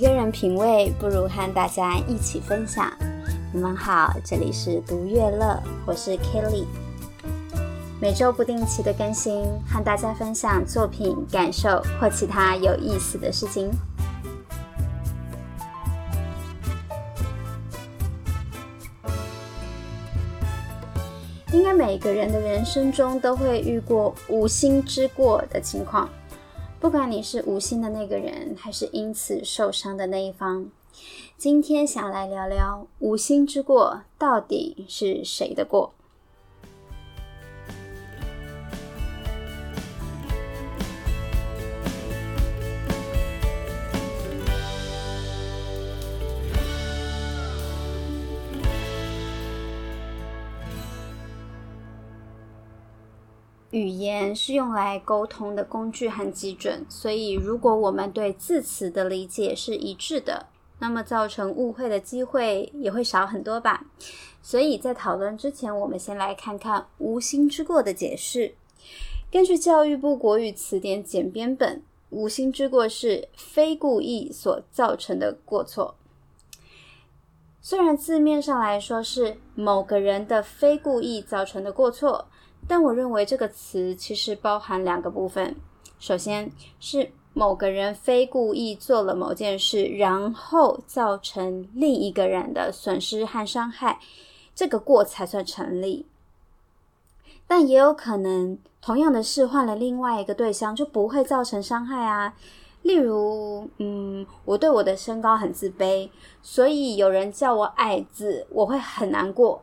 一个人品味，不如和大家一起分享。你们好，这里是读乐乐，我是 Kelly。每周不定期的更新，和大家分享作品感受或其他有意思的事情。应该每个人的人生中都会遇过无心之过的情况。不管你是无心的那个人，还是因此受伤的那一方，今天想来聊聊无心之过到底是谁的过？语言是用来沟通的工具和基准，所以如果我们对字词的理解是一致的，那么造成误会的机会也会少很多吧。所以在讨论之前，我们先来看看“无心之过”的解释。根据教育部国语词典简编本，“无心之过”是非故意所造成的过错。虽然字面上来说是某个人的非故意造成的过错。但我认为这个词其实包含两个部分。首先是某个人非故意做了某件事，然后造成另一个人的损失和伤害，这个过才算成立。但也有可能同样的事换了另外一个对象就不会造成伤害啊。例如，嗯，我对我的身高很自卑，所以有人叫我矮子，我会很难过。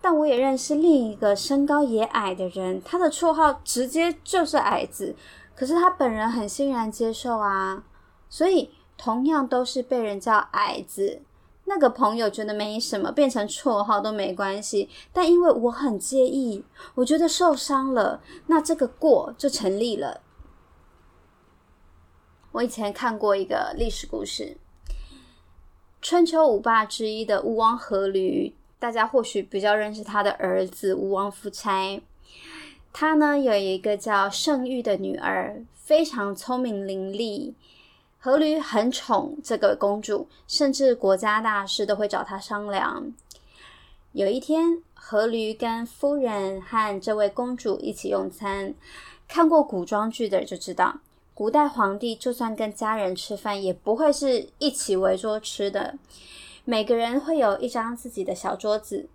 但我也认识另一个身高也矮的人，他的绰号直接就是矮子，可是他本人很欣然接受啊。所以同样都是被人叫矮子，那个朋友觉得没什么，变成绰号都没关系。但因为我很介意，我觉得受伤了，那这个过就成立了。我以前看过一个历史故事，春秋五霸之一的吴王阖闾。大家或许比较认识他的儿子吴王夫差，他呢有一个叫盛玉的女儿，非常聪明伶俐。阖闾很宠这个公主，甚至国家大事都会找她商量。有一天，阖闾跟夫人和这位公主一起用餐，看过古装剧的就知道，古代皇帝就算跟家人吃饭，也不会是一起围桌吃的。每个人会有一张自己的小桌子，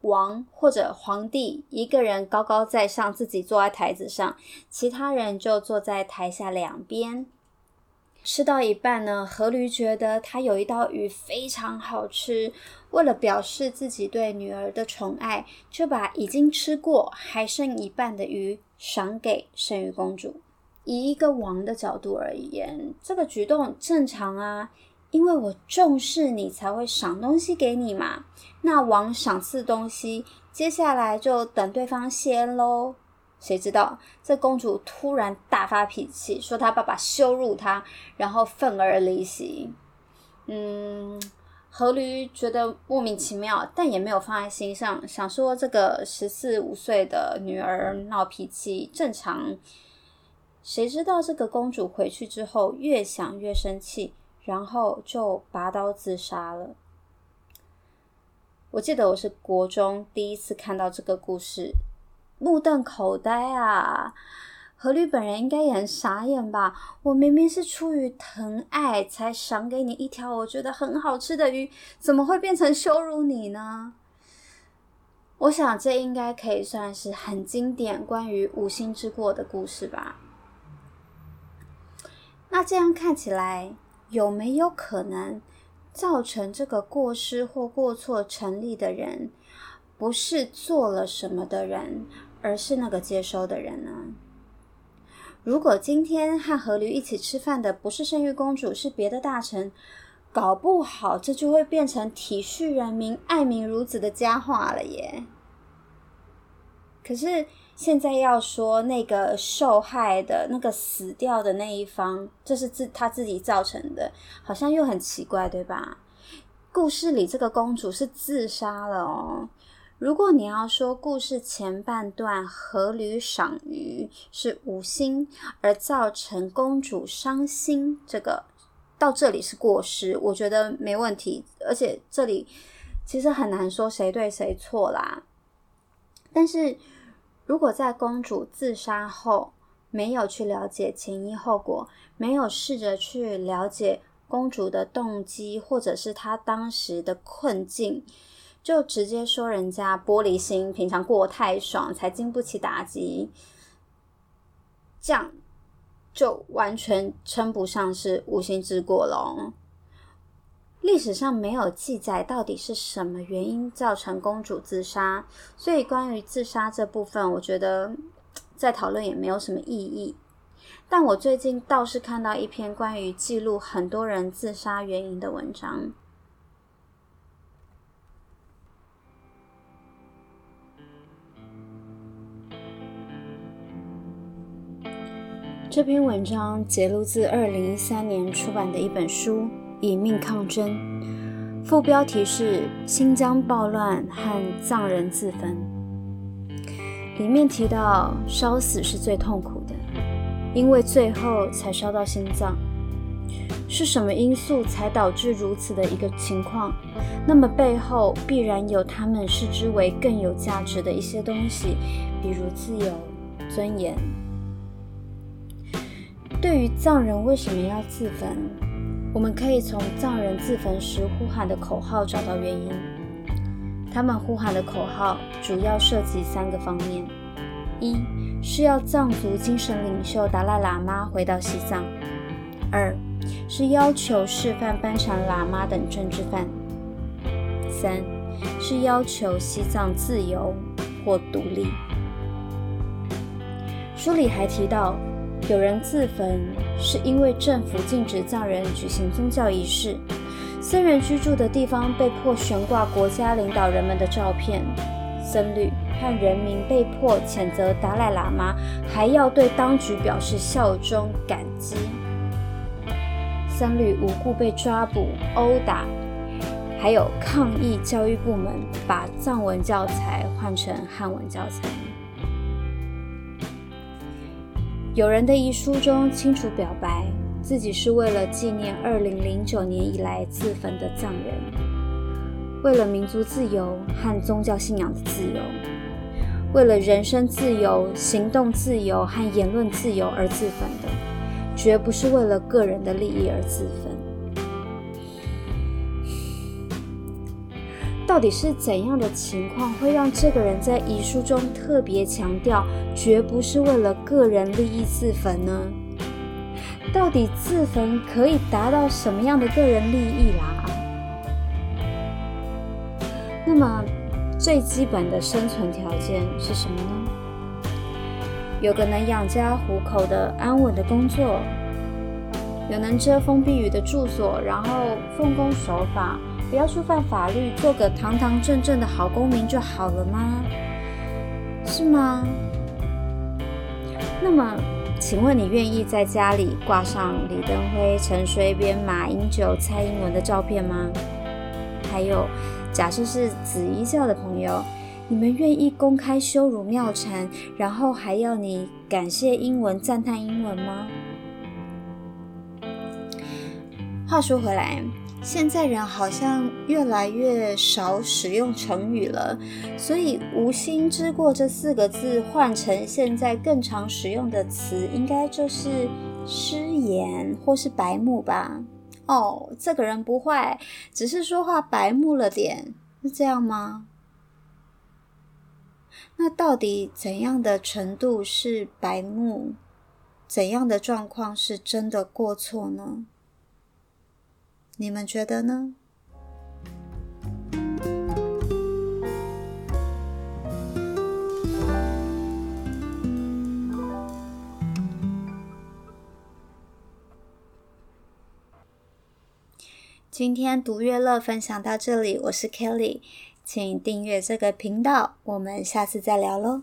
王或者皇帝一个人高高在上，自己坐在台子上，其他人就坐在台下两边。吃到一半呢，阖閭觉得他有一道鱼非常好吃，为了表示自己对女儿的宠爱，就把已经吃过还剩一半的鱼赏给盛玉公主。以一个王的角度而言，这个举动正常啊。因为我重视你，才会赏东西给你嘛。那王赏赐东西，接下来就等对方谢喽。谁知道这公主突然大发脾气，说她爸爸羞辱她，然后愤而离席。嗯，阖閭觉得莫名其妙，但也没有放在心上，想说这个十四五岁的女儿闹脾气正常。谁知道这个公主回去之后，越想越生气。然后就拔刀自杀了。我记得我是国中第一次看到这个故事，目瞪口呆啊！何律本人应该也很傻眼吧？我明明是出于疼爱才赏给你一条我觉得很好吃的鱼，怎么会变成羞辱你呢？我想这应该可以算是很经典关于无心之过的故事吧。那这样看起来。有没有可能造成这个过失或过错成立的人，不是做了什么的人，而是那个接收的人呢？如果今天和阖閭一起吃饭的不是圣玉公主，是别的大臣，搞不好这就会变成体恤人民、爱民如子的佳话了耶。可是。现在要说那个受害的那个死掉的那一方，这是自他自己造成的，好像又很奇怪，对吧？故事里这个公主是自杀了哦。如果你要说故事前半段阖閭赏鱼是无心而造成公主伤心，这个到这里是过失，我觉得没问题。而且这里其实很难说谁对谁错啦。但是如果在公主自杀后没有去了解前因后果，没有试着去了解公主的动机，或者是她当时的困境，就直接说人家玻璃心，平常过太爽，才经不起打击，这样。就完全称不上是无心之过喽。历史上没有记载到底是什么原因造成公主自杀，所以关于自杀这部分，我觉得再讨论也没有什么意义。但我最近倒是看到一篇关于记录很多人自杀原因的文章。这篇文章节录自二零一三年出版的一本书《以命抗争》，副标题是“新疆暴乱和藏人自焚”。里面提到，烧死是最痛苦的，因为最后才烧到心脏。是什么因素才导致如此的一个情况？那么背后必然有他们视之为更有价值的一些东西，比如自由、尊严。对于藏人为什么要自焚，我们可以从藏人自焚时呼喊的口号找到原因。他们呼喊的口号主要涉及三个方面：一是要藏族精神领袖达赖喇嘛回到西藏；二是要求释放班禅喇嘛等政治犯；三是要求西藏自由或独立。书里还提到。有人自焚，是因为政府禁止藏人举行宗教仪式，僧人居住的地方被迫悬挂国家领导人们的照片，僧侣和人民被迫谴责达赖喇嘛，还要对当局表示效忠感激。僧侣无故被抓捕、殴打，还有抗议教育部门把藏文教材换成汉文教材。有人的遗书中清楚表白，自己是为了纪念2009年以来自焚的藏人，为了民族自由和宗教信仰的自由，为了人身自由、行动自由和言论自由而自焚的，绝不是为了个人的利益而自焚。到底是怎样的情况会让这个人在遗书中特别强调，绝不是为了个人利益自焚呢？到底自焚可以达到什么样的个人利益啦？那么最基本的生存条件是什么呢？有个能养家糊口的安稳的工作，有能遮风避雨的住所，然后奉公守法。不要触犯法律，做个堂堂正正的好公民就好了吗？是吗？那么，请问你愿意在家里挂上李登辉、陈水扁、马英九、蔡英文的照片吗？还有，假设是紫衣教的朋友，你们愿意公开羞辱妙禅，然后还要你感谢英文、赞叹英文吗？话说回来。现在人好像越来越少使用成语了，所以“无心之过”这四个字换成现在更常使用的词，应该就是失言或是白目吧？哦，这个人不坏，只是说话白目了点，是这样吗？那到底怎样的程度是白目？怎样的状况是真的过错呢？你们觉得呢？今天读乐乐分享到这里，我是 Kelly，请订阅这个频道，我们下次再聊喽。